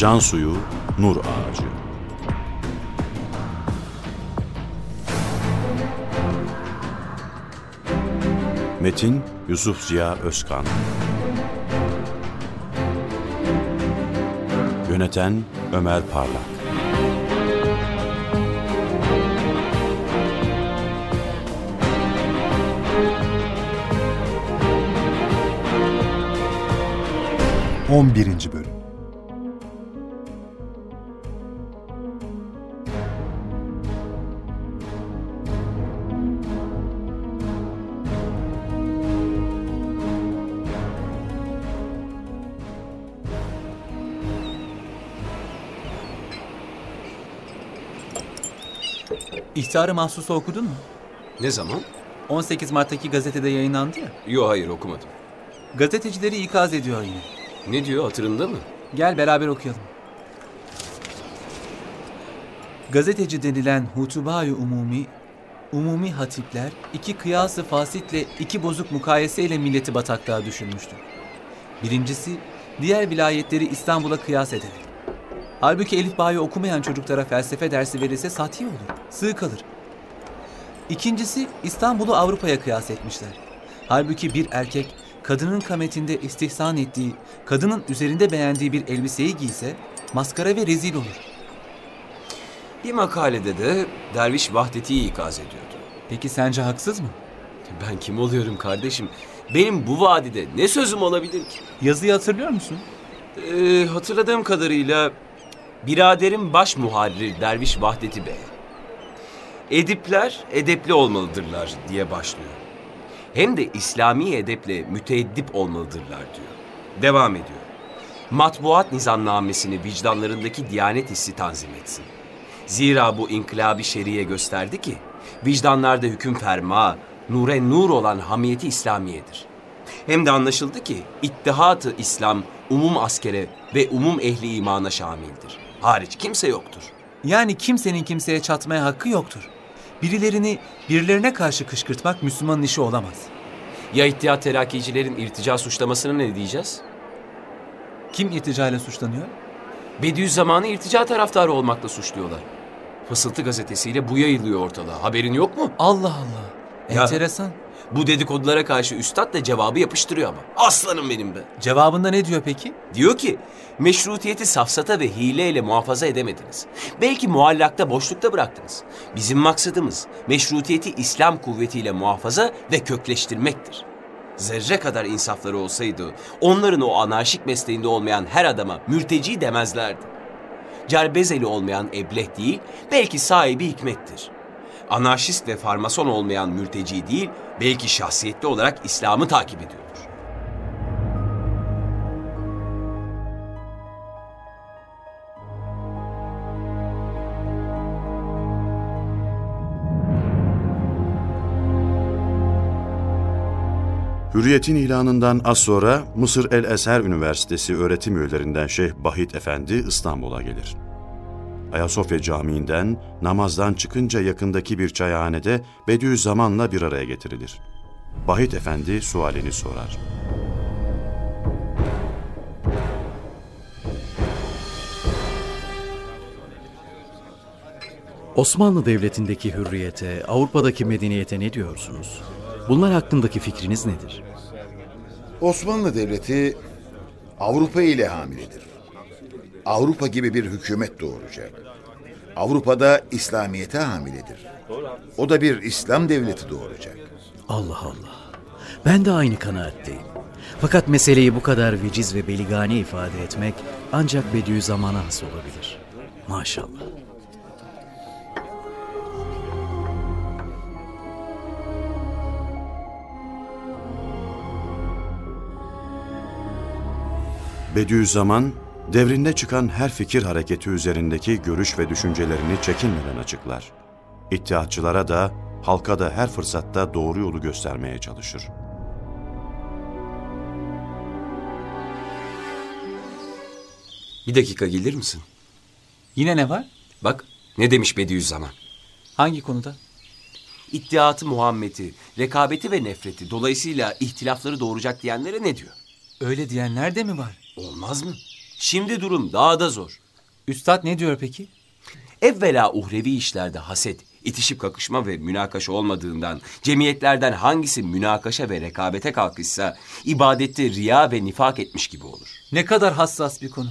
Can suyu, nur ağacı. Metin Yusuf Ziya Özkan. Yöneten Ömer Parlak. On birinci Bölüm İhtarı mahsusu okudun mu? Ne zaman? 18 Mart'taki gazetede yayınlandı ya. Yo hayır okumadım. Gazetecileri ikaz ediyor yine. Ne diyor hatırında mı? Gel beraber okuyalım. Gazeteci denilen hutubayı umumi, umumi hatipler iki kıyası fasitle iki bozuk mukayeseyle milleti bataklığa düşürmüştür. Birincisi, diğer vilayetleri İstanbul'a kıyas ederek. Halbuki Elif Bağ'ı okumayan çocuklara felsefe dersi verilse sati olur, sığ kalır. İkincisi, İstanbul'u Avrupa'ya kıyas etmişler. Halbuki bir erkek, kadının kametinde istihsan ettiği, kadının üzerinde beğendiği bir elbiseyi giyse, maskara ve rezil olur. Bir makalede de Derviş Vahdeti'yi ikaz ediyordu. Peki sence haksız mı? Ben kim oluyorum kardeşim? Benim bu vadide ne sözüm olabilir ki? Yazıyı hatırlıyor musun? Ee, hatırladığım kadarıyla biraderim baş muharrir Derviş Vahdeti Bey. Edipler edepli olmalıdırlar diye başlıyor. Hem de İslami edeple müteeddip olmalıdırlar diyor. Devam ediyor. Matbuat nizamnamesini vicdanlarındaki diyanet hissi tanzim etsin. Zira bu inkılabi şeriye gösterdi ki vicdanlarda hüküm ferma, nure nur olan hamiyeti İslamiyedir. Hem de anlaşıldı ki ittihat-ı İslam umum askere ve umum ehli imana şamildir. Hariç kimse yoktur. Yani kimsenin kimseye çatmaya hakkı yoktur. Birilerini birilerine karşı kışkırtmak Müslümanın işi olamaz. Ya İttihat Terakkicilerin irtica suçlamasına ne diyeceğiz? Kim irticayla suçlanıyor? Bediüzzaman'ı irtica taraftarı olmakla suçluyorlar. Fısıltı gazetesiyle bu yayılıyor ortalığa. Haberin yok mu? Allah Allah. Ya. Enteresan. Bu dedikodulara karşı üstad da cevabı yapıştırıyor ama. Aslanım benim be. Cevabında ne diyor peki? Diyor ki meşrutiyeti safsata ve hileyle muhafaza edemediniz. Belki muallakta boşlukta bıraktınız. Bizim maksadımız meşrutiyeti İslam kuvvetiyle muhafaza ve kökleştirmektir. Zerre kadar insafları olsaydı onların o anarşik mesleğinde olmayan her adama mürteci demezlerdi. Cerbezeli olmayan ebleh değil, belki sahibi hikmettir. Anarşist ve farmason olmayan mürteci değil, belki şahsiyetli olarak İslam'ı takip ediyordur. Hürriyet'in ilanından az sonra Mısır El Eser Üniversitesi öğretim üyelerinden Şeyh Bahit Efendi İstanbul'a gelir. Ayasofya Camii'nden namazdan çıkınca yakındaki bir çayhanede Bediüzzaman'la bir araya getirilir. Bahit Efendi sualini sorar. Osmanlı Devleti'ndeki hürriyete, Avrupa'daki medeniyete ne diyorsunuz? Bunlar hakkındaki fikriniz nedir? Osmanlı Devleti Avrupa ile hamiledir. Avrupa gibi bir hükümet doğuracak. Avrupa'da İslamiyete hamiledir. O da bir İslam devleti doğuracak. Allah Allah. Ben de aynı kanaatteyim. Fakat meseleyi bu kadar veciz ve beligane ifade etmek ancak Bediüzzaman'a has olabilir. Maşallah. Bediüzzaman, devrinde çıkan her fikir hareketi üzerindeki görüş ve düşüncelerini çekinmeden açıklar. İttihatçılara da, halka da her fırsatta doğru yolu göstermeye çalışır. Bir dakika gelir misin? Yine ne var? Bak ne demiş Bediüzzaman. Hangi konuda? İttihatı Muhammed'i, rekabeti ve nefreti dolayısıyla ihtilafları doğuracak diyenlere ne diyor? Öyle diyenler de mi var? Olmaz mı? Şimdi durum daha da zor. Üstad ne diyor peki? Evvela uhrevi işlerde haset, itişip kakışma ve münakaşa olmadığından, cemiyetlerden hangisi münakaşa ve rekabete kalkışsa, ibadette riya ve nifak etmiş gibi olur. Ne kadar hassas bir konu.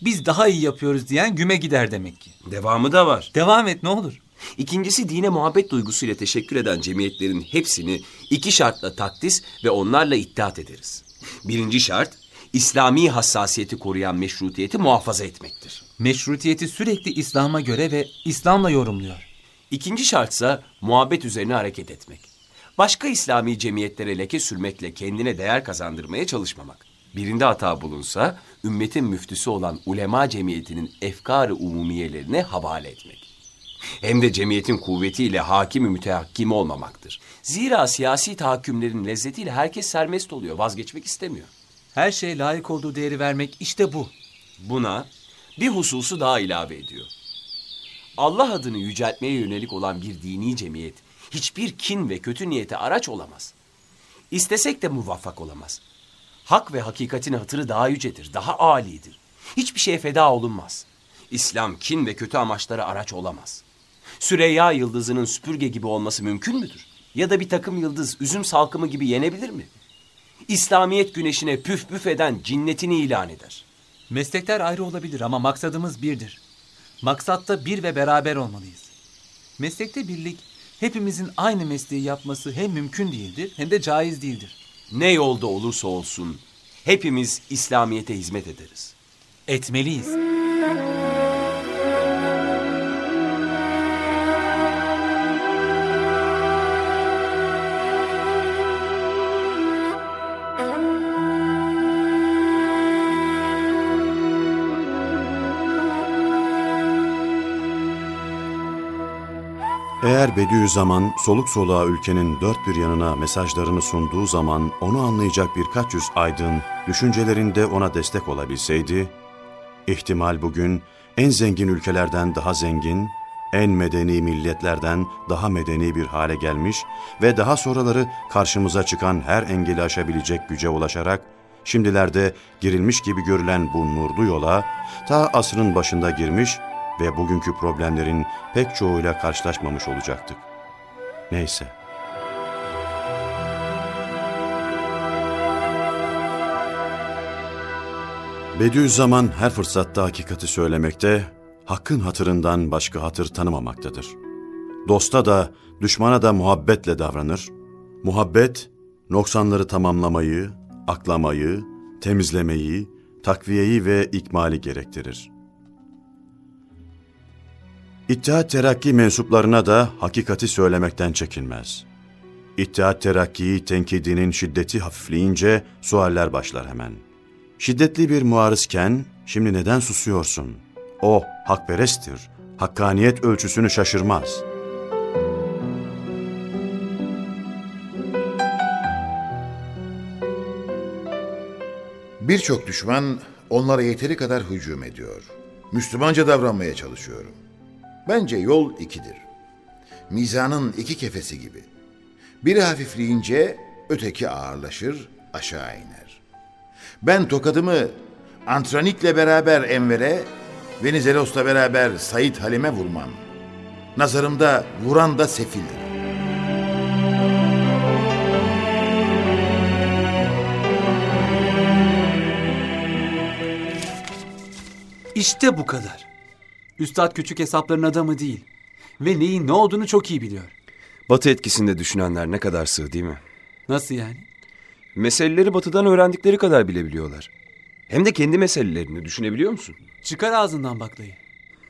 Biz daha iyi yapıyoruz diyen güme gider demek ki. Devamı da var. Devam et ne olur. İkincisi dine muhabbet duygusuyla teşekkür eden cemiyetlerin hepsini iki şartla takdis ve onlarla ittihat ederiz. Birinci şart, İslami hassasiyeti koruyan meşrutiyeti muhafaza etmektir. Meşrutiyeti sürekli İslam'a göre ve İslam'la yorumluyor. İkinci şartsa muhabbet üzerine hareket etmek. Başka İslami cemiyetlere leke sürmekle kendine değer kazandırmaya çalışmamak. Birinde hata bulunsa, ümmetin müftüsü olan ulema cemiyetinin efkar-ı umumiyelerine havale etmek. Hem de cemiyetin kuvvetiyle hakimi mütehakkim olmamaktır. Zira siyasi tahakkümlerin lezzetiyle herkes serbest oluyor, vazgeçmek istemiyor. Her şeye layık olduğu değeri vermek işte bu. Buna bir hususu daha ilave ediyor. Allah adını yüceltmeye yönelik olan bir dini cemiyet hiçbir kin ve kötü niyete araç olamaz. İstesek de muvaffak olamaz. Hak ve hakikatin hatırı daha yücedir, daha âlidir. Hiçbir şeye feda olunmaz. İslam kin ve kötü amaçlara araç olamaz. Süreyya yıldızının süpürge gibi olması mümkün müdür? Ya da bir takım yıldız üzüm salkımı gibi yenebilir mi? İslamiyet güneşine püf püf eden cinnetini ilan eder. Meslekler ayrı olabilir ama maksadımız birdir. Maksatta bir ve beraber olmalıyız. Meslekte birlik hepimizin aynı mesleği yapması hem mümkün değildir hem de caiz değildir. Ne yolda olursa olsun hepimiz İslamiyet'e hizmet ederiz. Etmeliyiz. Eğer Bediüzzaman soluk soluğa ülkenin dört bir yanına mesajlarını sunduğu zaman onu anlayacak birkaç yüz aydın düşüncelerinde ona destek olabilseydi, ihtimal bugün en zengin ülkelerden daha zengin, en medeni milletlerden daha medeni bir hale gelmiş ve daha sonraları karşımıza çıkan her engeli aşabilecek güce ulaşarak, şimdilerde girilmiş gibi görülen bu nurlu yola, ta asrın başında girmiş ve bugünkü problemlerin pek çoğuyla karşılaşmamış olacaktık. Neyse. Bediüzzaman her fırsatta hakikati söylemekte, hakkın hatırından başka hatır tanımamaktadır. Dosta da, düşmana da muhabbetle davranır. Muhabbet, noksanları tamamlamayı, aklamayı, temizlemeyi, takviyeyi ve ikmali gerektirir. İttihat Terakki mensuplarına da hakikati söylemekten çekinmez. İttihat Terakki'yi tenkidinin şiddeti hafifleyince sualler başlar hemen. Şiddetli bir muarızken şimdi neden susuyorsun? O hakperesttir. Hakkaniyet ölçüsünü şaşırmaz. Birçok düşman onlara yeteri kadar hücum ediyor. Müslümanca davranmaya çalışıyorum. Bence yol ikidir. Mizanın iki kefesi gibi. Biri hafifleyince öteki ağırlaşır, aşağı iner. Ben tokadımı Antranik'le beraber Enver'e, Venizelos'la beraber Said Halim'e vurmam. Nazarımda vuran da sefildir. İşte bu kadar. Üstad küçük hesapların adamı değil. Ve neyin ne olduğunu çok iyi biliyor. Batı etkisinde düşünenler ne kadar sığ değil mi? Nasıl yani? Meseleleri batıdan öğrendikleri kadar bilebiliyorlar. Hem de kendi meselelerini düşünebiliyor musun? Çıkar ağzından baklayı.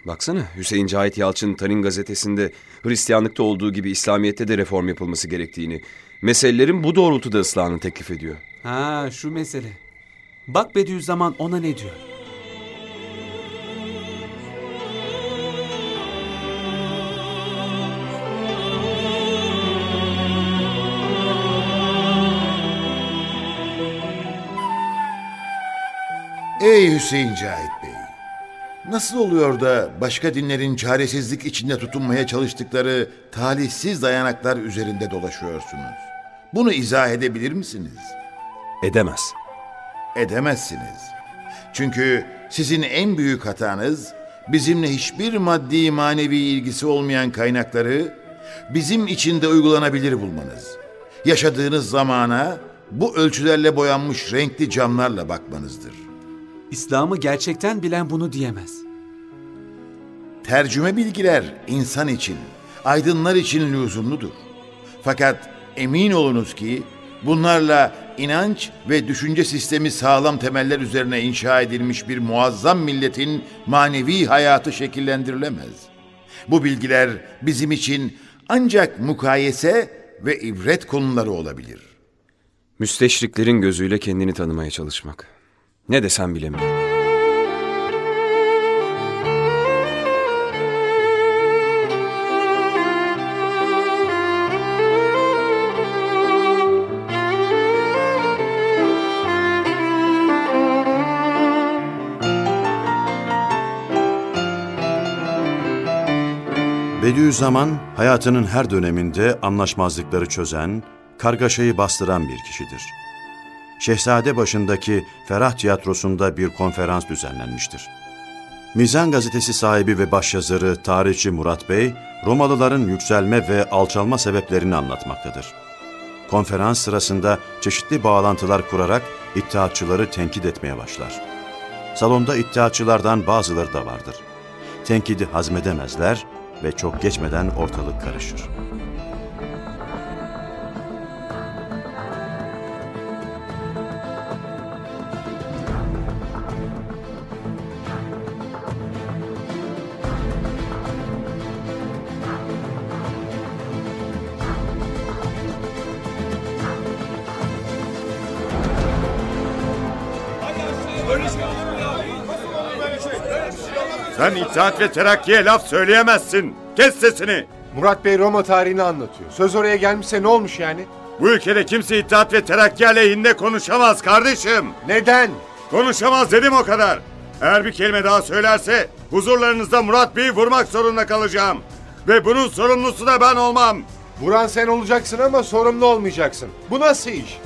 Baksana Hüseyin Cahit Yalçın Tanin gazetesinde Hristiyanlıkta olduğu gibi İslamiyet'te de reform yapılması gerektiğini, meselelerin bu doğrultuda ıslahını teklif ediyor. Ha şu mesele. Bak Bediüzzaman ona ne diyor? Ey Hüseyin Cahit Bey! Nasıl oluyor da başka dinlerin çaresizlik içinde tutunmaya çalıştıkları talihsiz dayanaklar üzerinde dolaşıyorsunuz? Bunu izah edebilir misiniz? Edemez. Edemezsiniz. Çünkü sizin en büyük hatanız bizimle hiçbir maddi manevi ilgisi olmayan kaynakları bizim içinde uygulanabilir bulmanız. Yaşadığınız zamana bu ölçülerle boyanmış renkli camlarla bakmanızdır. İslam'ı gerçekten bilen bunu diyemez. Tercüme bilgiler insan için, aydınlar için lüzumludur. Fakat emin olunuz ki bunlarla inanç ve düşünce sistemi sağlam temeller üzerine inşa edilmiş bir muazzam milletin manevi hayatı şekillendirilemez. Bu bilgiler bizim için ancak mukayese ve ibret konuları olabilir. Müsteşriklerin gözüyle kendini tanımaya çalışmak. Ne desem bilemiyorum. Bediüzzaman hayatının her döneminde anlaşmazlıkları çözen, kargaşayı bastıran bir kişidir. Şehzade başındaki Ferah Tiyatrosu'nda bir konferans düzenlenmiştir. Mizan gazetesi sahibi ve başyazarı tarihçi Murat Bey, Romalıların yükselme ve alçalma sebeplerini anlatmaktadır. Konferans sırasında çeşitli bağlantılar kurarak iddiatçıları tenkit etmeye başlar. Salonda iddiatçılardan bazıları da vardır. Tenkidi hazmedemezler ve çok geçmeden ortalık karışır. İttihat ve Terakki'ye laf söyleyemezsin. Kes sesini. Murat Bey Roma tarihini anlatıyor. Söz oraya gelmişse ne olmuş yani? Bu ülkede kimse İttihat ve Terakki aleyhinde konuşamaz kardeşim. Neden? Konuşamaz dedim o kadar. Eğer bir kelime daha söylerse huzurlarınızda Murat Bey'i vurmak zorunda kalacağım. Ve bunun sorumlusu da ben olmam. Vuran sen olacaksın ama sorumlu olmayacaksın. Bu nasıl iş?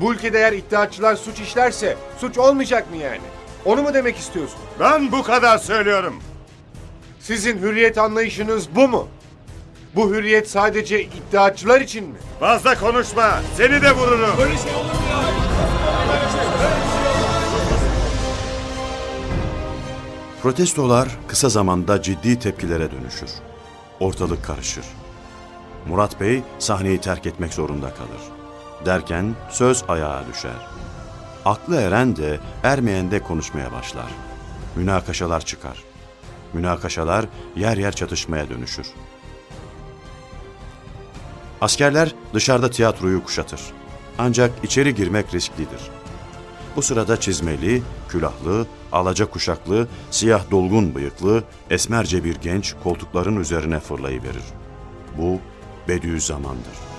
Bu ülkede eğer iddiatçılar suç işlerse suç olmayacak mı yani? Onu mu demek istiyorsun? Ben bu kadar söylüyorum. Sizin hürriyet anlayışınız bu mu? Bu hürriyet sadece iddiatçılar için mi? Fazla konuşma. Seni de vururum. Protestolar kısa zamanda ciddi tepkilere dönüşür. Ortalık karışır. Murat Bey sahneyi terk etmek zorunda kalır. Derken söz ayağa düşer. Aklı eren de ermeyen de konuşmaya başlar. Münakaşalar çıkar. Münakaşalar yer yer çatışmaya dönüşür. Askerler dışarıda tiyatroyu kuşatır. Ancak içeri girmek risklidir. Bu sırada çizmeli, külahlı, alaca kuşaklı, siyah dolgun bıyıklı, esmerce bir genç koltukların üzerine fırlayıverir. Bu Bediüzzaman'dır.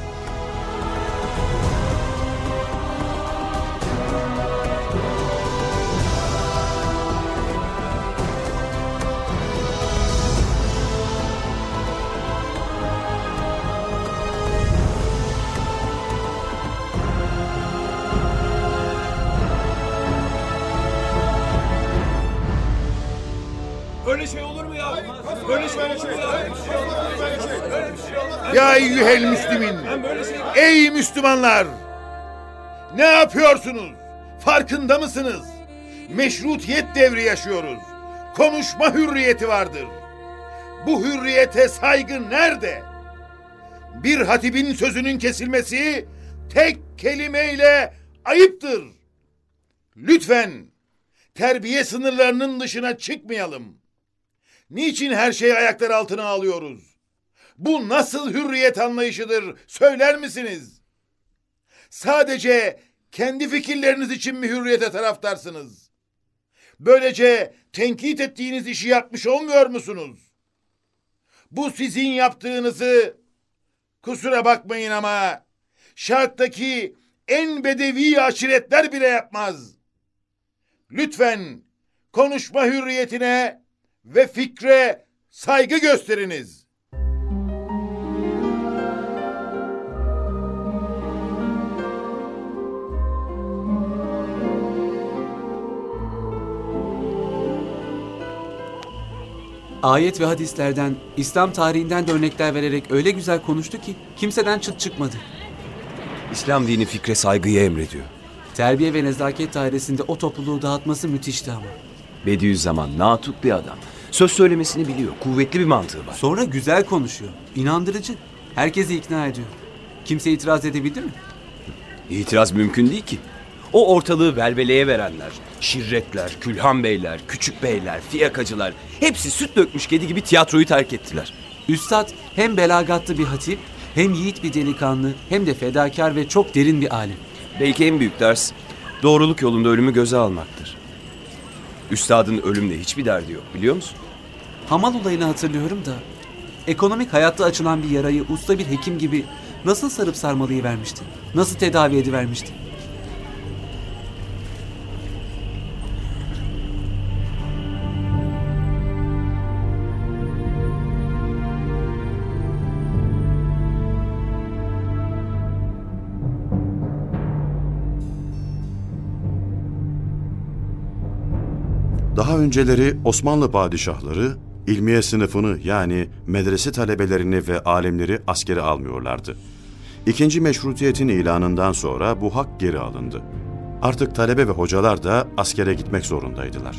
Eyyühel müslümin! Ey Müslümanlar! Ne yapıyorsunuz? Farkında mısınız? Meşrutiyet devri yaşıyoruz. Konuşma hürriyeti vardır. Bu hürriyete saygı nerede? Bir hatibin sözünün kesilmesi tek kelimeyle ayıptır. Lütfen terbiye sınırlarının dışına çıkmayalım. Niçin her şeyi ayaklar altına alıyoruz? Bu nasıl hürriyet anlayışıdır söyler misiniz? Sadece kendi fikirleriniz için mi hürriyete taraftarsınız? Böylece tenkit ettiğiniz işi yapmış olmuyor musunuz? Bu sizin yaptığınızı kusura bakmayın ama şarttaki en bedevi aşiretler bile yapmaz. Lütfen konuşma hürriyetine ve fikre saygı gösteriniz. Ayet ve hadislerden, İslam tarihinden de örnekler vererek öyle güzel konuştu ki kimseden çıt çıkmadı. İslam dini fikre saygıyı emrediyor. Terbiye ve nezaket dairesinde o topluluğu dağıtması müthişti ama. Bediüzzaman natuk bir adam. Söz söylemesini biliyor. Kuvvetli bir mantığı var. Sonra güzel konuşuyor. İnandırıcı. Herkesi ikna ediyor. Kimse itiraz edebilir mi? İtiraz mümkün değil ki. O ortalığı velveleye verenler, şirretler, külhan beyler, küçük beyler, fiyakacılar hepsi süt dökmüş kedi gibi tiyatroyu terk ettiler. Üstad hem belagatlı bir hatip, hem yiğit bir delikanlı, hem de fedakar ve çok derin bir alim. Belki en büyük ders doğruluk yolunda ölümü göze almaktır. Üstadın ölümle hiçbir derdi yok biliyor musun? Hamal olayını hatırlıyorum da, ekonomik hayatta açılan bir yarayı usta bir hekim gibi nasıl sarıp sarmalıyı vermişti? Nasıl tedavi edivermişti? Daha önceleri Osmanlı padişahları ilmiye sınıfını yani medrese talebelerini ve alimleri askere almıyorlardı. İkinci meşrutiyetin ilanından sonra bu hak geri alındı. Artık talebe ve hocalar da askere gitmek zorundaydılar.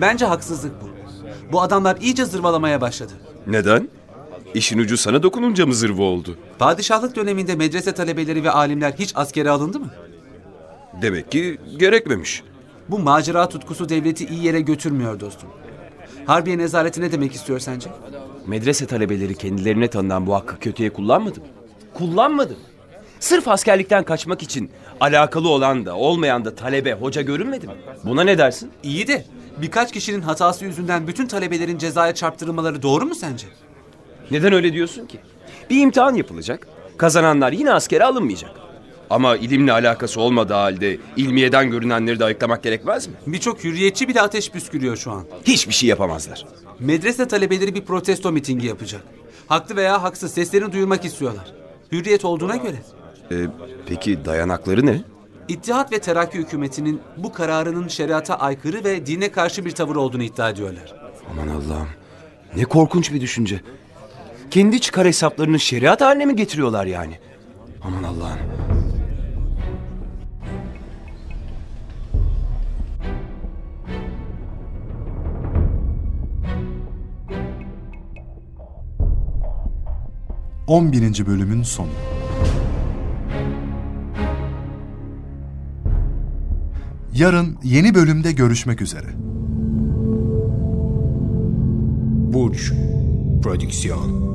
Bence haksızlık bu. Bu adamlar iyice zırvalamaya başladı. Neden? İşin ucu sana dokununca mı zırva oldu? Padişahlık döneminde medrese talebeleri ve alimler hiç askere alındı mı? Demek ki gerekmemiş. Bu macera tutkusu devleti iyi yere götürmüyor dostum. Harbiye nezareti ne demek istiyor sence? Medrese talebeleri kendilerine tanınan bu hakkı kötüye kullanmadı mı? Kullanmadı mı? Sırf askerlikten kaçmak için alakalı olan da olmayan da talebe, hoca görünmedi mi? Buna ne dersin? İyi de birkaç kişinin hatası yüzünden bütün talebelerin cezaya çarptırılmaları doğru mu sence? Neden öyle diyorsun ki? Bir imtihan yapılacak. Kazananlar yine askere alınmayacak. Ama ilimle alakası olmadığı halde ilmiyeden görünenleri de ayıklamak gerekmez mi? Birçok hürriyetçi bile ateş püskürüyor şu an. Hiçbir şey yapamazlar. Medrese talebeleri bir protesto mitingi yapacak. Haklı veya haksız seslerini duyurmak istiyorlar. Hürriyet olduğuna göre. Ee, peki dayanakları ne? İttihat ve Terakki hükümetinin bu kararının şeriata aykırı ve dine karşı bir tavır olduğunu iddia ediyorlar. Aman Allah'ım. Ne korkunç bir düşünce. Kendi çıkar hesaplarını şeriat haline mi getiriyorlar yani? Aman Allah'ım. On birinci bölümün sonu. Yarın yeni bölümde görüşmek üzere. Burç Prodüksiyon